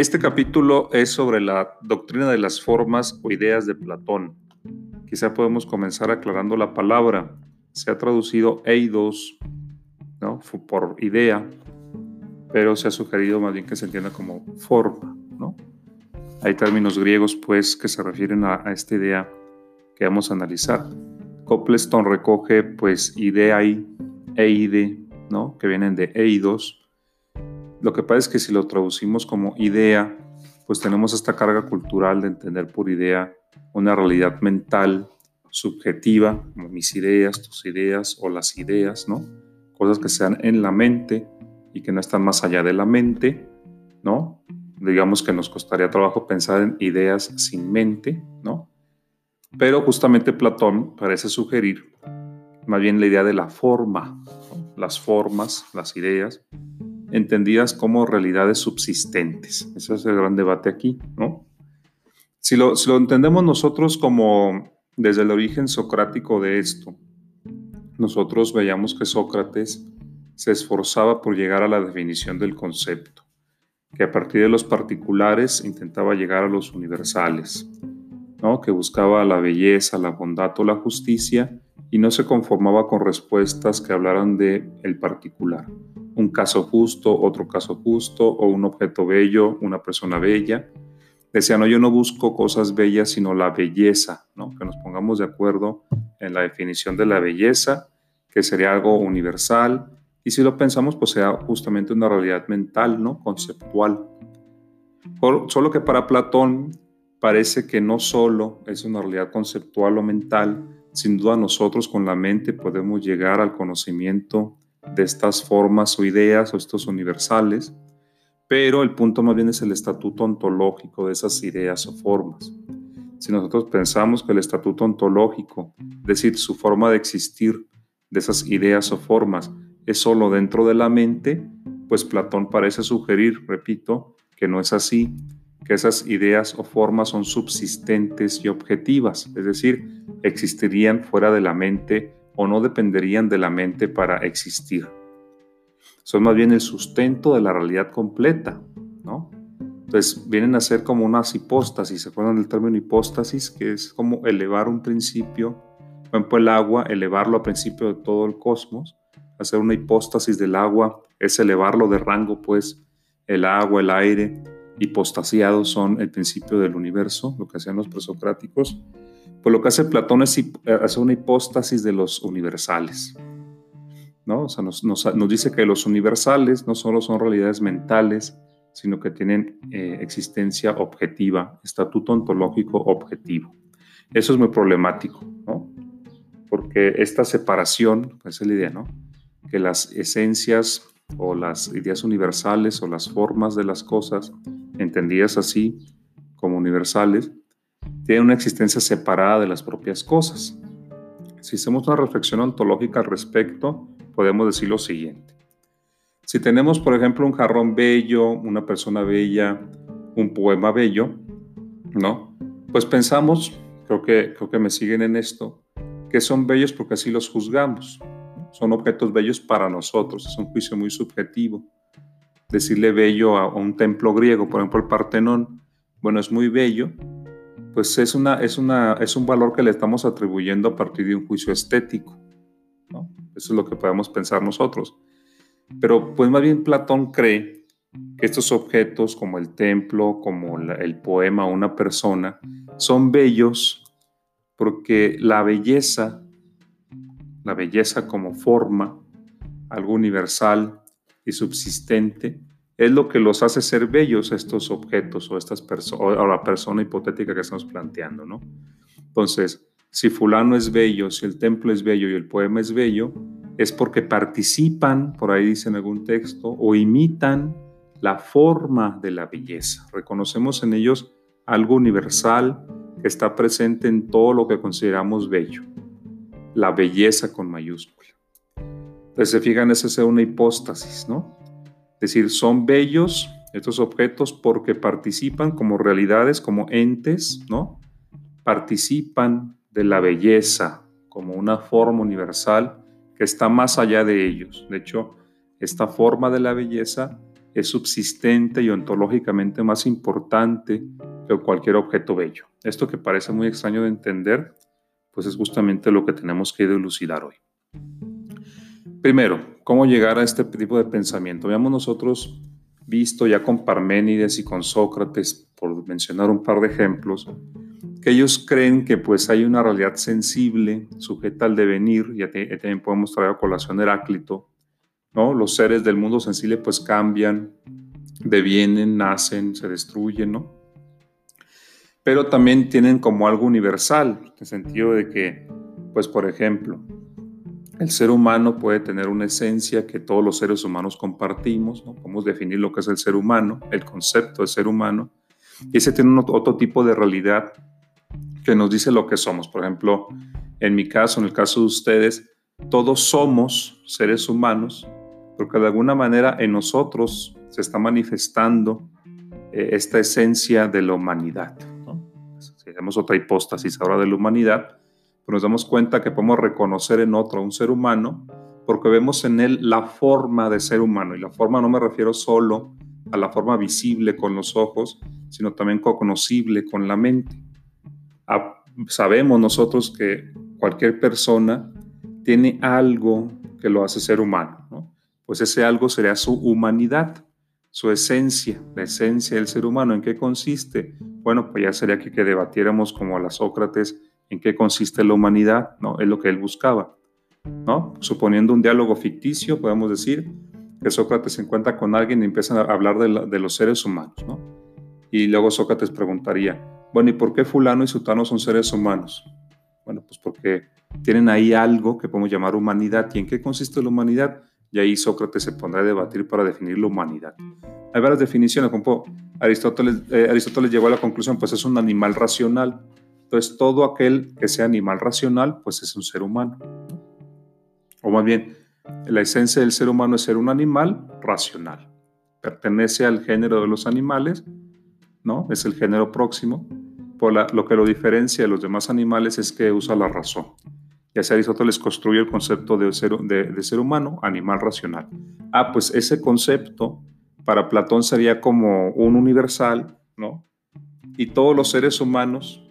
Este capítulo es sobre la doctrina de las formas o ideas de Platón. Quizá podemos comenzar aclarando la palabra. Se ha traducido eidos ¿no? por idea, pero se ha sugerido más bien que se entienda como forma. ¿no? Hay términos griegos pues que se refieren a, esta idea que vamos a analizar. Copleston recoge pues ideai, eide, ¿no? que vienen de eidos, lo que pasa es que si lo traducimos como idea, pues tenemos esta carga cultural de entender por idea una realidad mental subjetiva, como mis ideas, tus ideas o las ideas, ¿no? Cosas que sean en la mente y que no están más allá de la mente, ¿no? Digamos que nos costaría trabajo pensar en ideas sin mente, ¿no? Pero justamente Platón parece sugerir más bien la idea de la forma, las formas, las ideas, entendidas como realidades subsistentes. Ese es el gran debate aquí, ¿no? Si lo, lo entendemos nosotros como desde el origen socrático de esto, nosotros veíamos que Sócrates se esforzaba por llegar a la definición del concepto, que a partir de los particulares intentaba llegar a los universales, ¿no? que buscaba la belleza, la bondad o la justicia y no se conformaba con respuestas que hablaran de el particular un caso justo, otro caso justo, o un objeto bello, una persona bella. Decía, no, yo no busco cosas bellas, sino la belleza, ¿no? Que nos pongamos de acuerdo en la definición de la belleza, que sería algo universal, y si lo pensamos, pues sea justamente una realidad mental, ¿no? Conceptual. Solo que para Platón parece que no solo es una realidad conceptual o mental, sin duda nosotros con la mente podemos llegar al conocimiento de estas formas o ideas o estos universales, pero el punto más bien es el estatuto ontológico de esas ideas o formas. Si nosotros pensamos que el estatuto ontológico, es decir, su forma de existir de esas ideas o formas, es solo dentro de la mente, pues Platón parece sugerir, repito, que no es así, que esas ideas o formas son subsistentes y objetivas, es decir, existirían fuera de la mente o no dependerían de la mente para existir. Son más bien el sustento de la realidad completa, ¿no? Entonces vienen a ser como unas hipóstasis, ¿se acuerdan del término hipóstasis? Que es como elevar un principio, por ejemplo el agua, elevarlo a principio de todo el cosmos, hacer una hipóstasis del agua es elevarlo de rango, pues el agua, el aire, hipostasiados son el principio del universo, lo que hacían los presocráticos, pues lo que hace Platón es hacer una hipóstasis de los universales. ¿no? O sea, nos, dice que los universales no solo son realidades mentales, sino que tienen eh, existencia objetiva, estatuto ontológico objetivo. Eso es muy problemático, ¿no? Porque esta separación, pues es la idea, ¿no? Que las esencias o las ideas universales o las formas de las cosas, entendidas así como universales, tiene una existencia separada de las propias cosas. Si hacemos una reflexión ontológica al respecto, podemos decir lo siguiente. Si tenemos, por ejemplo, un jarrón bello, una persona bella, un poema bello, ¿no? Pues pensamos, creo que, creo que me siguen en esto, que son bellos porque así los juzgamos. Son objetos bellos para nosotros, es un juicio muy subjetivo. Decirle bello a un templo griego, por ejemplo el Partenón, bueno, es muy bello, pues es, una, es, una, es un valor que le estamos atribuyendo a partir de un juicio estético. Eso es lo que podemos pensar nosotros. Pero pues más bien Platón cree que estos objetos como el templo, como el poema una persona, son bellos porque la belleza, la belleza como forma, algo universal y subsistente, es lo que los hace ser bellos estos objetos o, estas o la persona hipotética que estamos planteando, ¿no? Entonces, si fulano es bello, si el templo es bello y el poema es bello, es porque participan, por ahí dice en algún texto, o imitan la forma de la belleza. Reconocemos en ellos algo universal que está presente en todo lo que consideramos bello, la belleza con mayúscula. Entonces, se fijan, esa es una hipóstasis, ¿no? Es decir, son bellos estos objetos porque participan como realidades, como entes, ¿no? Participan de la belleza como una forma universal que está más allá de ellos. De hecho, esta forma de la belleza es subsistente y ontológicamente más importante que cualquier objeto bello. Esto que parece muy extraño de entender, pues es justamente lo que tenemos que dilucidar hoy. Primero, ¿cómo llegar a este tipo de pensamiento? Veamos nosotros visto ya con Parménides y con Sócrates, por mencionar un par de ejemplos, que ellos creen que pues hay una realidad sensible, sujeta al devenir, y también podemos traer a colación Heráclito, ¿no? Los seres del mundo sensible pues cambian, devienen, nacen, se destruyen, ¿no? Pero también tienen como algo universal, en el sentido de que, pues por ejemplo, el ser humano puede tener una esencia que todos los seres humanos compartimos, ¿no? Podemos definir lo que es el ser humano, el concepto de ser humano, y ese tiene otro tipo de realidad que nos dice lo que somos. Por ejemplo, en mi caso, en el caso de ustedes, todos somos seres humanos, porque de alguna manera en nosotros se está manifestando eh, esta esencia de la humanidad. Si hacemos otra hipóstasis ahora de la humanidad, nos damos cuenta que podemos reconocer en otro un ser humano porque vemos en él la forma de ser humano. Y la forma no me refiero solo a la forma visible con los ojos, sino también cognoscible con la mente. sabemos nosotros que cualquier persona tiene algo que lo hace ser humano, pues ese algo sería su humanidad, su esencia, la esencia del ser humano. ¿En qué consiste? Bueno, pues ya sería que, que debatiéramos como a las Sócrates en qué consiste la humanidad, ¿no? Es lo que él buscaba, ¿no? Suponiendo un diálogo ficticio, podemos decir que Sócrates se encuentra con alguien y empiezan a hablar de, los seres humanos, ¿no? Y luego Sócrates preguntaría, bueno, ¿y por qué fulano y sutano son seres humanos? Bueno, pues porque tienen ahí algo que podemos llamar humanidad. ¿Y en qué consiste la humanidad? Y ahí Sócrates se pondrá a debatir para definir la humanidad. Hay varias definiciones, Aristóteles, eh, Aristóteles llegó a la conclusión, pues es un animal racional. Entonces, todo aquel que sea animal racional, pues es un ser humano. O más bien, la esencia del ser humano es ser un animal racional. Pertenece al género de los animales, ¿no? Es el género próximo. Por lo que lo diferencia de los demás animales es que usa la razón. Así Aristóteles construye el concepto de ser, de ser humano, animal racional. Ah, pues ese concepto para Platón sería como un universal, ¿no? Y todos los seres humanos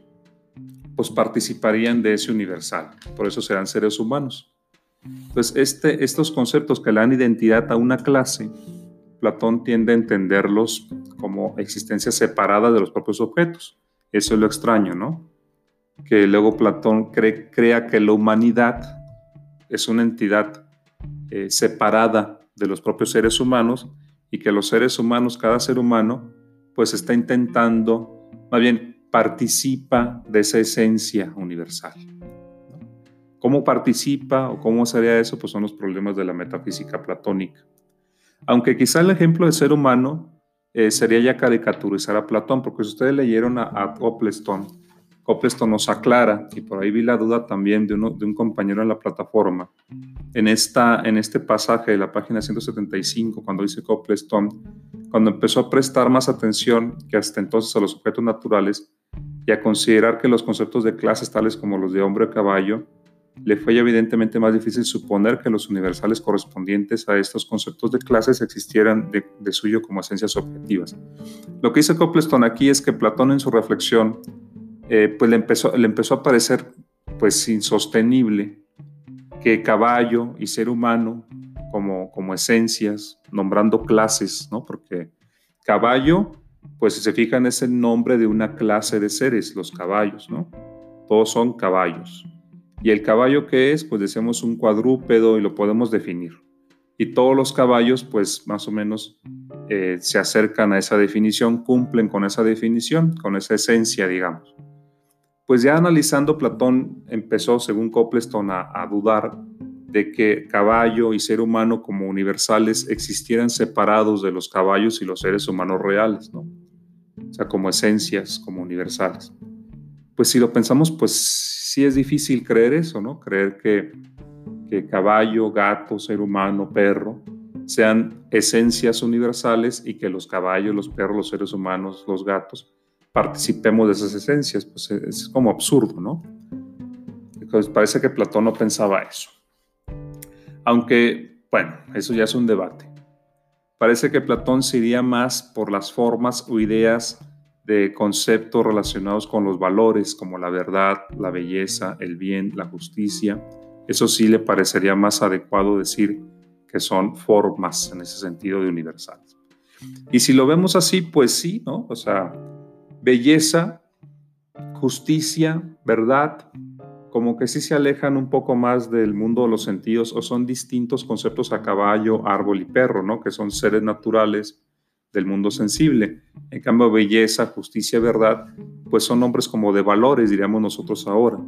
pues participarían de ese universal. Por eso serán seres humanos. Entonces, este, estos conceptos que le dan identidad a una clase, Platón tiende a entenderlos como existencia separada de los propios objetos. Eso es lo extraño, ¿no? Que luego Platón crea que la humanidad es una entidad eh, separada de los propios seres humanos y que los seres humanos, cada ser humano, pues está intentando, más bien participa de esa esencia universal. ¿Cómo participa o cómo sería eso? Pues son los problemas de la metafísica platónica. Aunque quizá el ejemplo de ser humano eh, sería ya caricaturizar a Platón, porque si ustedes leyeron a, a Copleston nos aclara, y por ahí vi la duda también de, uno, de un compañero en la plataforma, en, esta, en este pasaje de la página 175, cuando dice Copleston, cuando empezó a prestar más atención que hasta entonces a los objetos naturales, y a considerar que los conceptos de clases tales como los de hombre o caballo, le fue evidentemente más difícil suponer que los universales correspondientes a estos conceptos de clases existieran de, suyo como esencias objetivas. Lo que dice Copleston aquí es que Platón en su reflexión eh, pues le empezó, le empezó a parecer pues insostenible que caballo y ser humano como, como esencias, nombrando clases, ¿no? porque caballo pues si se fijan es el nombre de una clase de seres, los caballos, ¿no? Todos son caballos. ¿Y el caballo qué es? Pues decimos un cuadrúpedo y lo podemos definir. Y todos los caballos, pues más o menos eh, se acercan a esa definición, cumplen con esa definición, con esa esencia, digamos. Pues ya analizando, Platón empezó, según Copleston, a, a dudar de que caballo y ser humano como universales existieran separados de los caballos y los seres humanos reales, ¿no? O sea, como esencias, como universales. Pues si lo pensamos, pues sí es difícil creer eso, ¿no? Creer que, que caballo, gato, ser humano, perro sean esencias universales y que los caballos, los perros, los seres humanos, los gatos participemos de esas esencias, pues es como absurdo, ¿no? Entonces parece que Platón no pensaba eso. Aunque, bueno, eso ya es un debate. parece que Platón se iría más por las formas o ideas de conceptos relacionados con los valores como la verdad, la belleza, el bien, la justicia. Eso sí le parecería más adecuado decir que son formas en ese sentido de universales. Y si lo vemos así, pues sí, ¿no? O sea, belleza, justicia, verdad, como que sí se alejan un poco más del mundo de los sentidos o son distintos conceptos a caballo, árbol y perro, ¿no? Que son seres naturales del mundo sensible. En cambio, belleza, justicia, verdad, pues son nombres como de valores, diríamos nosotros ahora.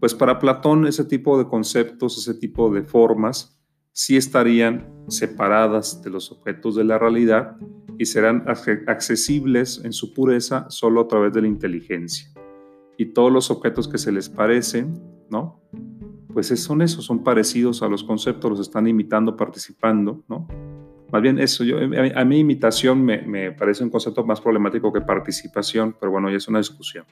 Pues para Platón ese tipo de conceptos, ese tipo de formas, sí estarían separadas de los objetos de la realidad y serán accesibles en su pureza solo a través de la inteligencia. Y todos los objetos que se les parecen, ¿no? Pues son esos, son parecidos a los conceptos, los están imitando, participando, ¿no? Más bien eso, a, mí imitación me, me, parece un concepto más problemático que participación, pero bueno, ya es una discusión.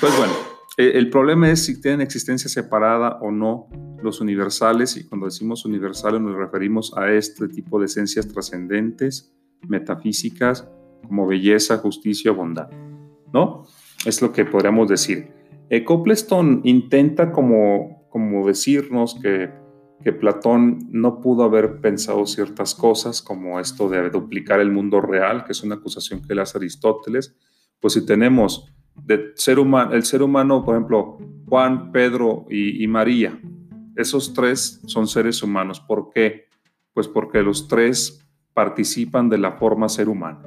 Pues bueno, el, el problema es si tienen existencia separada o no los universales, y cuando decimos universales nos referimos a este tipo de esencias trascendentes, metafísicas, como belleza, justicia, bondad, ¿no? Es lo que podríamos decir. Eh, Copleston intenta como, como decirnos que que Platón no pudo haber pensado ciertas cosas, como esto de duplicar el mundo real, que es una acusación que le hace Aristóteles, pues si tenemos de ser humano, el ser humano, por ejemplo, Juan, Pedro y, María, esos tres son seres humanos. ¿Por qué? Pues porque los tres participan de la forma ser humano,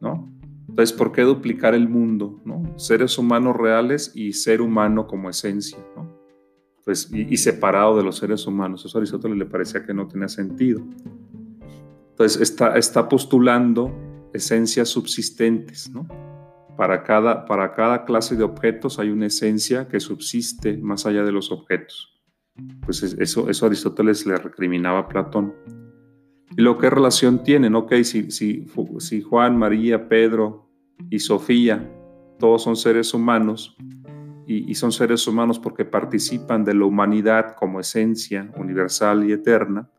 ¿no? Entonces, ¿por qué duplicar el mundo, ¿no? Seres humanos reales y ser humano como esencia, ¿no? pues, y, separado de los seres humanos. Eso a Aristóteles le parecía que no tenía sentido. Entonces está, está postulando esencias subsistentes, ¿no? Para cada, para cada clase de objetos hay una esencia que subsiste más allá de los objetos. Pues eso, eso Aristóteles le recriminaba a Platón. ¿Y lo que relación tienen? Ok, si, si, Juan, María, Pedro y Sofía, todos son seres humanos, y, son seres humanos porque participan de la humanidad como esencia universal y eterna,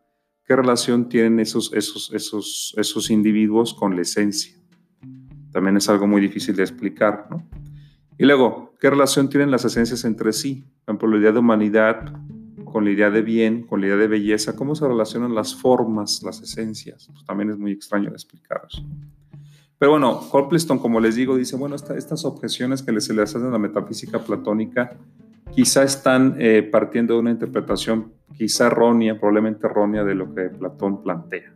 ¿qué relación tienen esos, esos, esos, esos individuos con la esencia? También es algo muy difícil de explicar, ¿no? Y luego, ¿qué relación tienen las esencias entre sí? Por ejemplo, la idea de humanidad con la idea de bien, con la idea de belleza, ¿cómo se relacionan las formas, las esencias? Pues también es muy extraño de explicar eso. Pero bueno, Copleston, como les digo, dice, bueno, estas objeciones que se le hacen a la metafísica platónica quizá están eh, partiendo de una interpretación quizá errónea, probablemente errónea de lo que Platón plantea.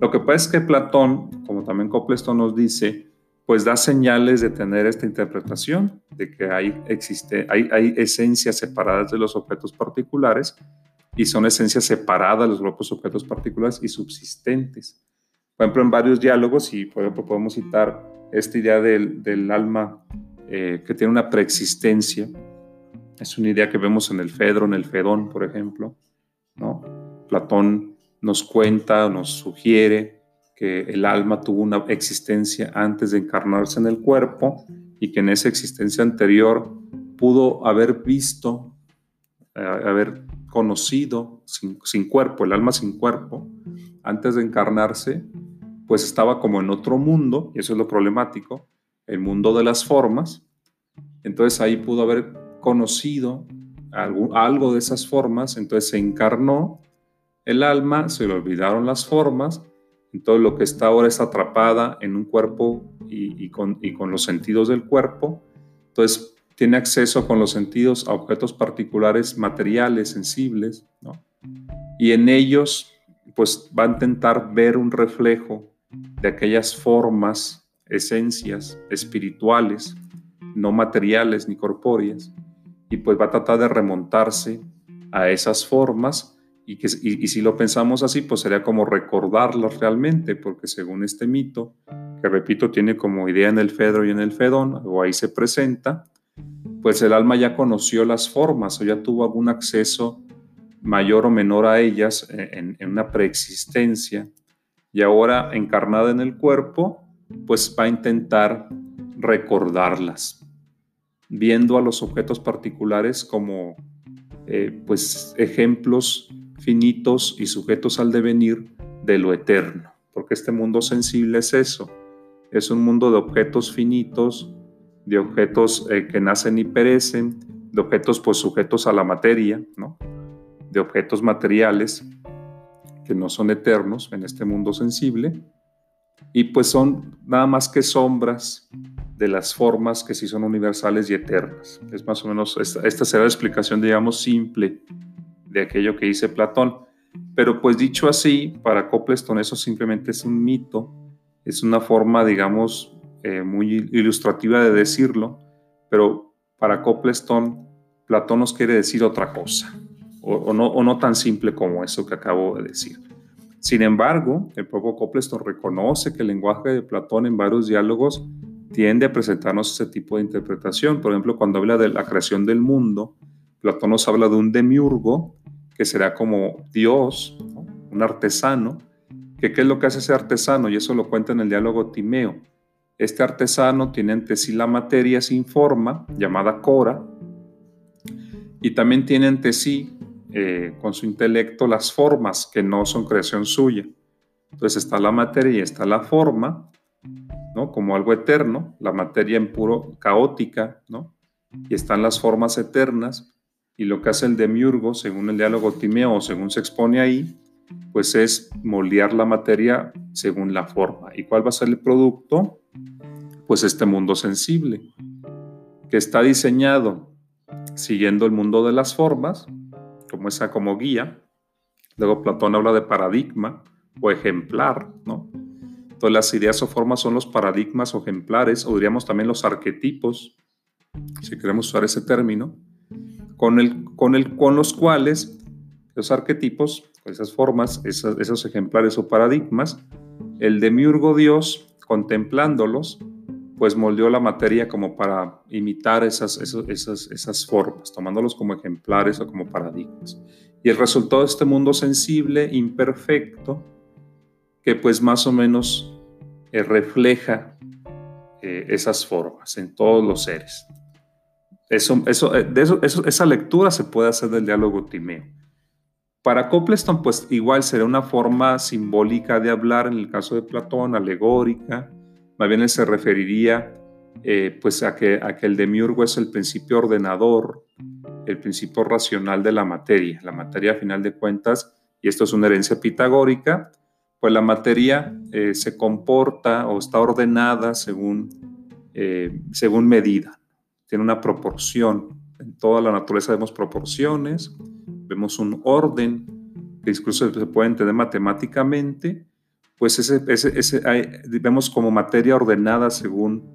Lo que pasa es que Platón, como también Copleston nos dice, pues da señales de tener esta interpretación, de que hay, existe, hay, hay esencias separadas de los objetos particulares y son esencias separadas de los propios objetos particulares y subsistentes. Por ejemplo, en varios diálogos, y por ejemplo podemos citar esta idea del, del alma eh, que tiene una preexistencia, es una idea que vemos en el Fedro, en el Fedón, por ejemplo, ¿no? Platón nos cuenta, nos sugiere que el alma tuvo una existencia antes de encarnarse en el cuerpo y que en esa existencia anterior pudo haber visto, eh, haber conocido sin, cuerpo, el alma sin cuerpo, antes de encarnarse, pues estaba como en otro mundo, y eso es lo problemático, el mundo de las formas. Entonces ahí pudo haber conocido algo, algo de esas formas, entonces se encarnó el alma, se le olvidaron las formas, entonces lo que está ahora es atrapada en un cuerpo y, con, los sentidos del cuerpo, entonces tiene acceso con los sentidos a objetos particulares materiales, sensibles, ¿no? y en ellos pues va a intentar ver un reflejo de aquellas formas, esencias espirituales, no materiales ni corpóreas, y pues va a tratar de remontarse a esas formas y, que, y, si lo pensamos así, pues sería como recordarlas realmente, porque según este mito, que repito, tiene como idea en el Fedro y en el Fedón, o ahí se presenta, pues el alma ya conoció las formas o ya tuvo algún acceso mayor o menor a ellas en, en una preexistencia y ahora encarnada en el cuerpo, pues va a intentar recordarlas, viendo a los objetos particulares como eh, pues ejemplos finitos y sujetos al devenir de lo eterno, porque este mundo sensible es eso, es un mundo de objetos finitos, de objetos eh, que nacen y perecen, de objetos pues sujetos a la materia, ¿no? de objetos materiales que no son eternos en este mundo sensible, y pues son nada más que sombras de las formas que sí son universales y eternas. Es más o menos, esta, esta será la explicación, digamos, simple de aquello que dice Platón. Pero pues dicho así, para Copleston eso simplemente es un mito, es una forma, digamos, eh, muy ilustrativa de decirlo, pero para Copleston, Platón nos quiere decir otra cosa, o, no, o no tan simple como eso que acabo de decir. Sin embargo, el propio Copleston reconoce que el lenguaje de Platón en varios diálogos tiende a presentarnos ese tipo de interpretación. Por ejemplo, cuando habla de la creación del mundo, Platón nos habla de un demiurgo, que será como Dios, un artesano, que qué es lo que hace ese artesano, y eso lo cuenta en el diálogo Timeo. Este artesano tiene ante sí la materia sin forma, llamada cora, y también tiene ante sí, eh, con su intelecto, las formas que no son creación suya. Entonces está la materia y está la forma, ¿no? Como algo eterno, la materia en puro caótica, ¿no? Y están las formas eternas, y lo que hace el demiurgo, según el diálogo Timeo según se expone ahí, pues es moldear la materia según la forma. ¿Y cuál va a ser el producto? Pues este mundo sensible, que está diseñado siguiendo el mundo de las formas, como esa como guía. Luego Platón habla de paradigma o ejemplar, ¿no? Entonces las ideas o formas son los paradigmas o ejemplares, o diríamos también los arquetipos, si queremos usar ese término, con, el, con, los cuales los arquetipos, esas formas, esos, ejemplares o paradigmas, el demiurgo Dios, contemplándolos, pues moldeó la materia como para imitar esas, esas, esas, formas, tomándolos como ejemplares o como paradigmas. Y el resultado de este mundo sensible, imperfecto, que pues más o menos eh, refleja eh, esas formas en todos los seres. Eh, esa lectura se puede hacer del diálogo timeo. Para Copleston, pues igual será una forma simbólica de hablar, en el caso de Platón, alegórica. Más bien él se referiría eh, pues a que, a que el demiurgo es el principio ordenador, el principio racional de la materia. La materia, a final de cuentas, y esto es una herencia pitagórica, pues la materia eh, se comporta o está ordenada según, según medida tiene una proporción. En toda la naturaleza vemos proporciones, vemos un orden que incluso se puede entender matemáticamente, pues ese, ese, vemos como materia ordenada según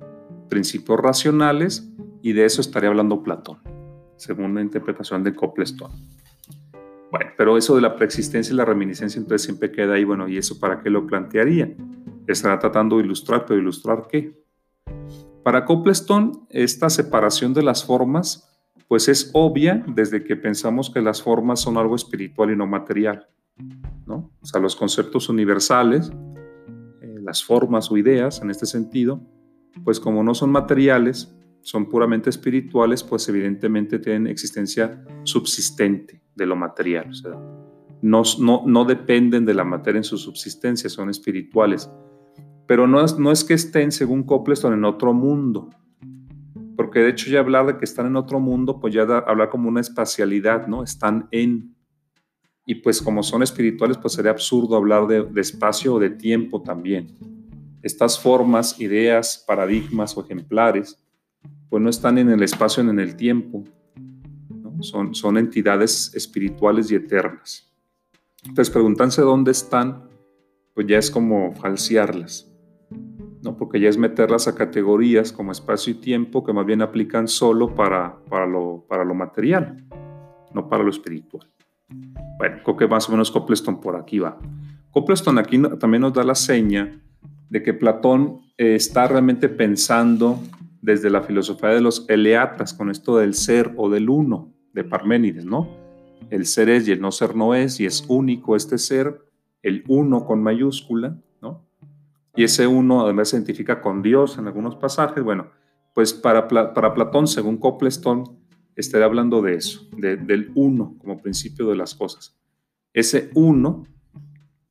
principios racionales y de eso estaría hablando Platón, según la interpretación de Copleston. Bueno, pero eso de la preexistencia y la reminiscencia entonces siempre queda ahí, bueno, ¿y eso para qué lo plantearía? Estará tratando de ilustrar, pero ilustrar qué? Para Copleston, esta separación de las formas pues es obvia desde que pensamos que las formas son algo espiritual y no material. ¿no? O sea, los conceptos universales, eh, las formas o ideas en este sentido, pues como no son materiales, son puramente espirituales, pues evidentemente tienen existencia subsistente de lo material. O sea, no, no, no dependen de la materia en su subsistencia, son espirituales. Pero no es, no es que estén, según Copleston, en otro mundo. Porque de hecho ya hablar de que están en otro mundo, pues ya hablar como una espacialidad, ¿no? Están en. Y pues como son espirituales, pues sería absurdo hablar de, espacio o de tiempo también. Estas formas, ideas, paradigmas o ejemplares, pues no están en el espacio ni en el tiempo. Son, son entidades espirituales y eternas. Entonces, preguntanse dónde están, pues ya es como falsearlas. ¿No? porque ya es meterlas a categorías como espacio y tiempo que más bien aplican solo para, para, lo, para lo material, no para lo espiritual. Bueno, creo que más o menos Copleston por aquí va. Copleston aquí también nos da la seña de que Platón eh, está realmente pensando desde la filosofía de los eleatas con esto del ser o del uno de Parménides, ¿no? El ser es y el no ser no es y es único este ser, el uno con mayúscula, y ese uno además se identifica con Dios en algunos pasajes. Bueno, pues para, para Platón, según Copleston, estaría hablando de eso, del uno como principio de las cosas. Ese uno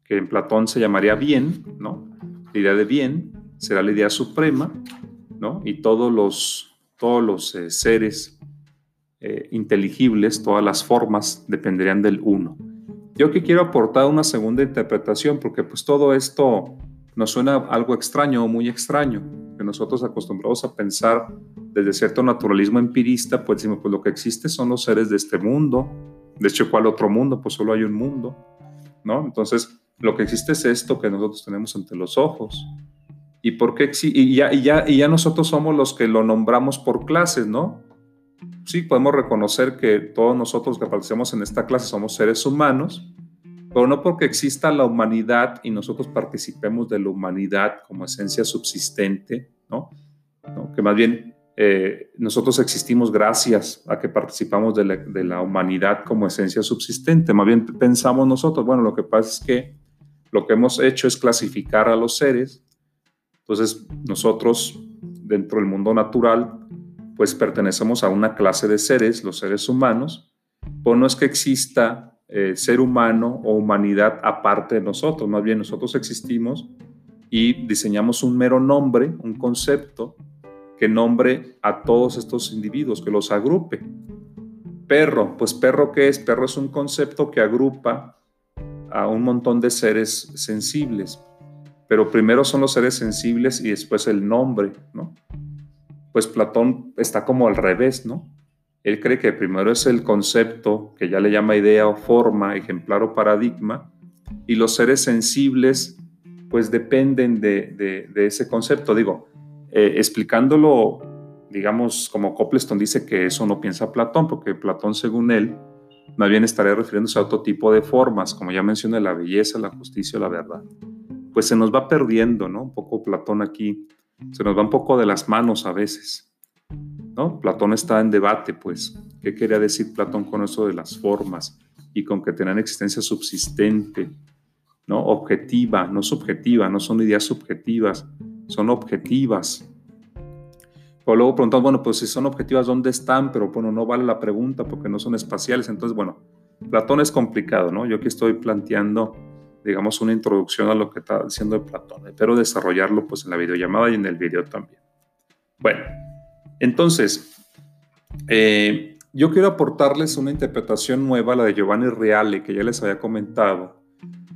que en Platón se llamaría bien, ¿no? La idea de bien será la idea suprema, ¿no? Y todos los, todos los eh, seres eh, inteligibles, todas las formas dependerían del uno. Yo que quiero aportar una segunda interpretación, porque pues todo esto nos suena algo extraño o muy extraño, que nosotros acostumbrados a pensar desde cierto naturalismo empirista, pues decimos, pues lo que existe son los seres de este mundo, de hecho, ¿cuál otro mundo? Pues solo hay un mundo, ¿no? Entonces, lo que existe es esto que nosotros tenemos ante los ojos. ¿Y por qué? Y ya, y ya, y ya nosotros somos los que lo nombramos por clases, ¿no? Sí, podemos reconocer que todos nosotros que aparecemos en esta clase somos seres humanos, pero no porque exista la humanidad y nosotros participemos de la humanidad como esencia subsistente, ¿no? Que más bien eh, nosotros existimos gracias a que participamos de la, humanidad como esencia subsistente. Más bien pensamos nosotros, bueno, lo que pasa es que lo que hemos hecho es clasificar a los seres. Entonces, nosotros, dentro del mundo natural, pues pertenecemos a una clase de seres, los seres humanos, pero no es que exista eh, ser humano o humanidad aparte de nosotros, más bien nosotros existimos y diseñamos un mero nombre, un concepto que nombre a todos estos individuos, que los agrupe. Perro, pues perro qué es? Perro es un concepto que agrupa a un montón de seres sensibles, pero primero son los seres sensibles y después el nombre, ¿no? Pues Platón está como al revés, ¿no? Él cree que primero es el concepto, que ya le llama idea o forma, ejemplar o paradigma, y los seres sensibles pues dependen de, ese concepto. Digo, eh, explicándolo, digamos, como Copleston dice que eso no piensa Platón, porque Platón, según él, más bien estaría refiriéndose a otro tipo de formas, como ya mencioné, la belleza, la justicia, la verdad. Pues se nos va perdiendo, ¿no? Un poco Platón aquí, se nos va un poco de las manos a veces. ¿No? Platón está en debate, pues, ¿qué quería decir Platón con eso de las formas y con que tenían existencia subsistente, ¿no? Objetiva, no subjetiva, no son ideas subjetivas, son objetivas. Pero luego preguntamos, bueno, pues si son objetivas, ¿dónde están? Pero bueno, no vale la pregunta porque no son espaciales. Entonces, bueno, Platón es complicado, ¿no? Yo aquí estoy planteando, digamos, una introducción a lo que está diciendo Platón. Espero desarrollarlo pues en la videollamada y en el video también. Bueno, entonces, eh, yo quiero aportarles una interpretación nueva, la de Giovanni Reale, que ya les había comentado,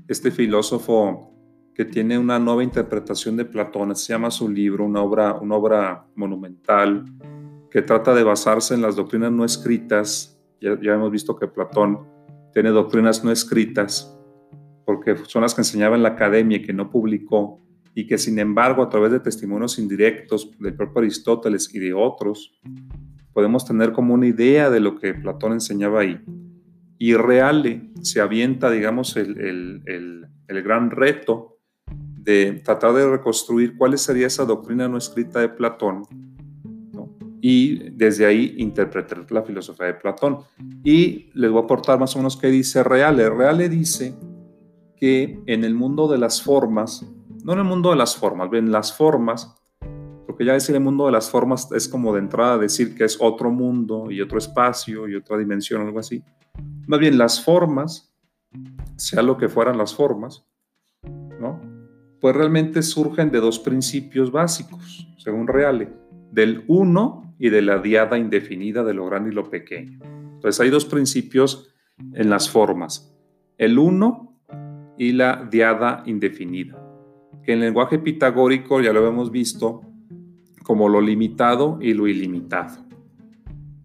este filósofo que tiene una nueva interpretación de Platón, se llama su libro, una obra, una obra monumental, que trata de basarse en las doctrinas no escritas. Ya, ya hemos visto que Platón tiene doctrinas no escritas, porque son las que enseñaba en la academia y que no publicó, y que sin embargo a través de testimonios indirectos del propio Aristóteles y de otros, podemos tener como una idea de lo que Platón enseñaba ahí. Y Reale se avienta, digamos, el, gran reto de tratar de reconstruir cuál sería esa doctrina no escrita de Platón y desde ahí interpretar la filosofía de Platón. Y les voy a aportar más o menos qué dice Reale. Reale dice que en el mundo de las formas no en el mundo de las formas, ven las formas, porque ya decir el mundo de las formas es como de entrada decir que es otro mundo y otro espacio y otra dimensión, algo así. Más bien las formas, sea lo que fueran las formas, ¿no? Pues realmente surgen de dos principios básicos, según Reale, del uno y de la diada indefinida de lo grande y lo pequeño. Entonces hay dos principios en las formas, el uno y la diada indefinida que en lenguaje pitagórico ya lo hemos visto como lo limitado y lo ilimitado.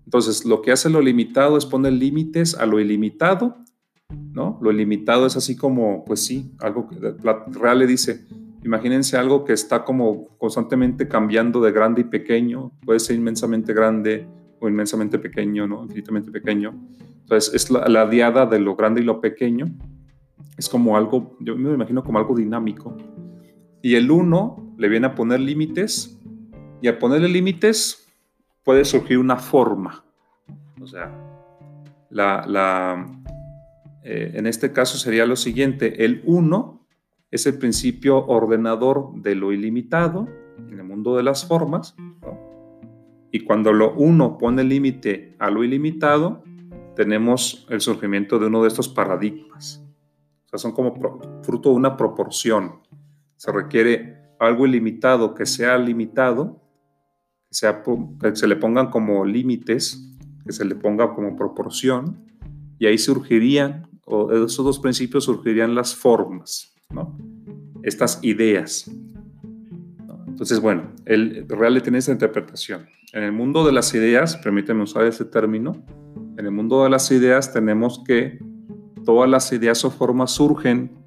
Entonces, lo que hace lo limitado es poner límites a lo ilimitado, ¿no? Lo ilimitado es así como, pues sí, algo que Real le dice, imagínense algo que está como constantemente cambiando de grande y pequeño, puede ser inmensamente grande o inmensamente pequeño, ¿no? Infinitamente pequeño. Entonces, es la, la diada de lo grande y lo pequeño. Es como algo, yo me imagino como algo dinámico. Y el 1 le viene a poner límites y a ponerle límites puede surgir una forma. O sea, la, eh, en este caso sería lo siguiente, el 1 es el principio ordenador de lo ilimitado en el mundo de las formas, y cuando lo 1 pone límite a lo ilimitado, tenemos el surgimiento de uno de estos paradigmas. sea, son como fruto de una proporción. Se requiere algo ilimitado que sea limitado, que, sea, se le pongan como límites, que se le ponga como proporción, y ahí surgirían, o esos dos principios surgirían las formas, ¿no? Estas ideas. Entonces, bueno, el real tiene esa interpretación. En el mundo de las ideas, permíteme usar ese término, en el mundo de las ideas tenemos que todas las ideas o formas surgen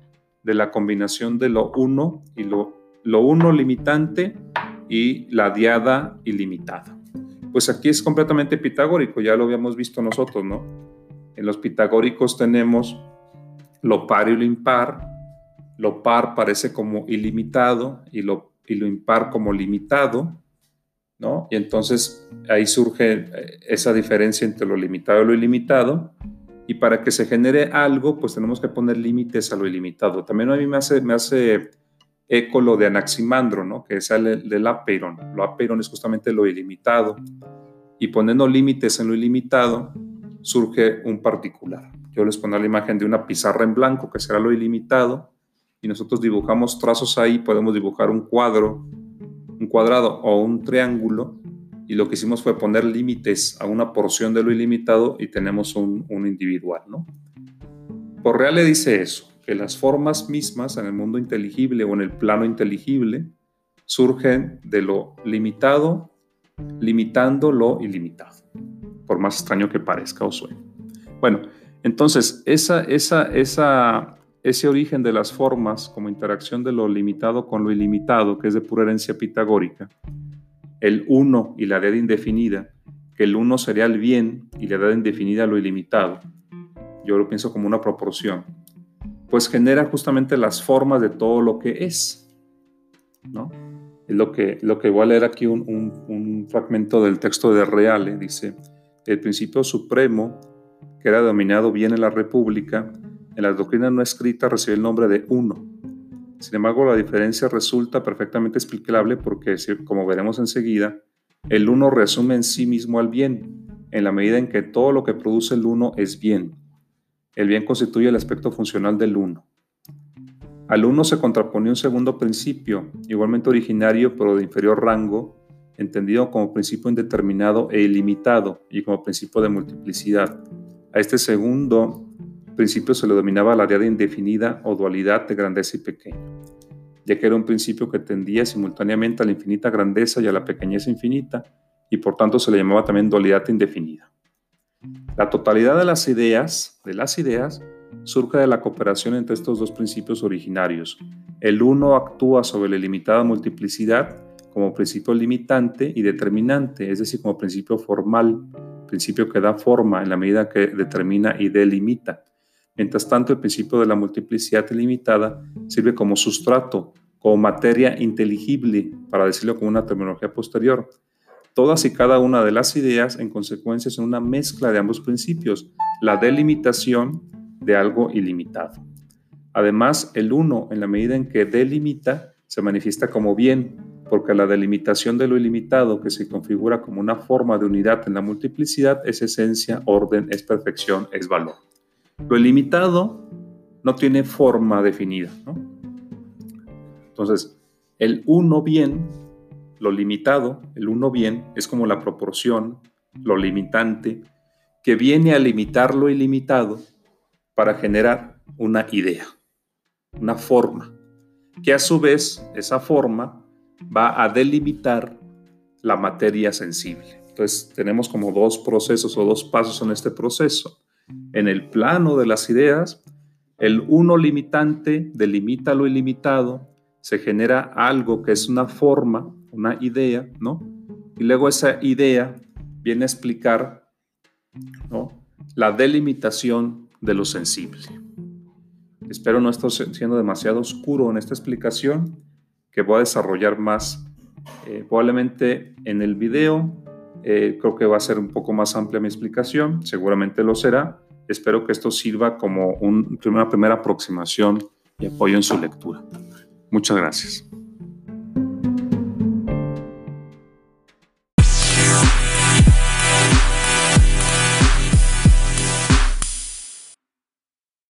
de la combinación de lo uno y lo, lo uno limitante y la diada ilimitada. Pues aquí es completamente pitagórico, ya lo habíamos visto nosotros, ¿no? En los pitagóricos tenemos lo par y lo impar. Lo par parece como ilimitado y lo, y lo impar como limitado. ¿no? Y entonces ahí surge eh, esa diferencia entre lo limitado y lo ilimitado. Y para que se genere algo, pues tenemos que poner límites a lo ilimitado. También a mí me hace, eco lo de Anaximandro, ¿no? que el del apeiron. Lo apeiron es justamente lo ilimitado. Y poniendo límites en lo ilimitado, surge un particular. Yo les pongo la imagen de una pizarra en blanco, que será lo ilimitado, y nosotros dibujamos trazos ahí, podemos dibujar un cuadro un cuadrado o un triángulo y lo que hicimos fue poner límites a una porción de lo ilimitado y tenemos un, individual, ¿no? Por real le dice eso, que las formas mismas en el mundo inteligible o en el plano inteligible surgen de lo limitado, limitando lo ilimitado, por más extraño que parezca o suene. Bueno, entonces ese origen de las formas como interacción de lo limitado con lo ilimitado, que es de pura herencia pitagórica, el uno y la edad indefinida, que el uno sería el bien y la edad indefinida lo ilimitado, yo lo pienso como una proporción, pues genera justamente las formas de todo lo que es. ¿no? Es lo que, lo que voy a leer aquí un, un fragmento del texto de Reale, dice, el principio supremo, que era dominado bien en la República, en la doctrina no escrita recibe el nombre de uno. Sin embargo, la diferencia resulta perfectamente explicable porque, como veremos enseguida, el uno resume en sí mismo al bien, en la medida en que todo lo que produce el uno es bien. El bien constituye el aspecto funcional del uno. Al uno se contrapone un segundo principio, igualmente originario pero de inferior rango, entendido como principio indeterminado e ilimitado y como principio de multiplicidad. A este segundo principio se le dominaba la idea de indefinida o dualidad de grandeza y pequeño, ya que era un principio que tendía simultáneamente a la infinita grandeza y a la pequeñez infinita, y por tanto se le llamaba también dualidad indefinida. La totalidad de las ideas, de las ideas, surge de la cooperación entre estos dos principios originarios. El uno actúa sobre la ilimitada multiplicidad como principio limitante y determinante, es decir, como principio formal, principio que da forma en la medida que determina y delimita, Mientras tanto, el principio de la multiplicidad ilimitada sirve como sustrato, como materia inteligible, para decirlo con una terminología posterior. Todas y cada una de las ideas, en consecuencia, son una mezcla de ambos principios, la delimitación de algo ilimitado. Además, el uno, en la medida en que delimita, se manifiesta como bien, porque la delimitación de lo ilimitado, que se configura como una forma de unidad en la multiplicidad, es esencia, orden, es perfección, es valor. Lo ilimitado no tiene forma definida. Entonces, el uno bien, lo limitado, el uno bien, es como la proporción, lo limitante, que viene a limitar lo ilimitado para generar una idea, una forma, que a su vez esa forma va a delimitar la materia sensible. Entonces tenemos como dos procesos o dos pasos en este proceso. En el plano de las ideas, el uno limitante delimita lo ilimitado, se genera algo que es una forma, una idea, ¿no? Y luego esa idea viene a explicar ¿no? la delimitación de lo sensible. Espero no estar siendo demasiado oscuro en esta explicación, que voy a desarrollar más eh, probablemente en el video eh, creo que va a ser un poco más amplia mi explicación, seguramente lo será. Espero que esto sirva como una primera aproximación y apoyo en su lectura. Muchas gracias.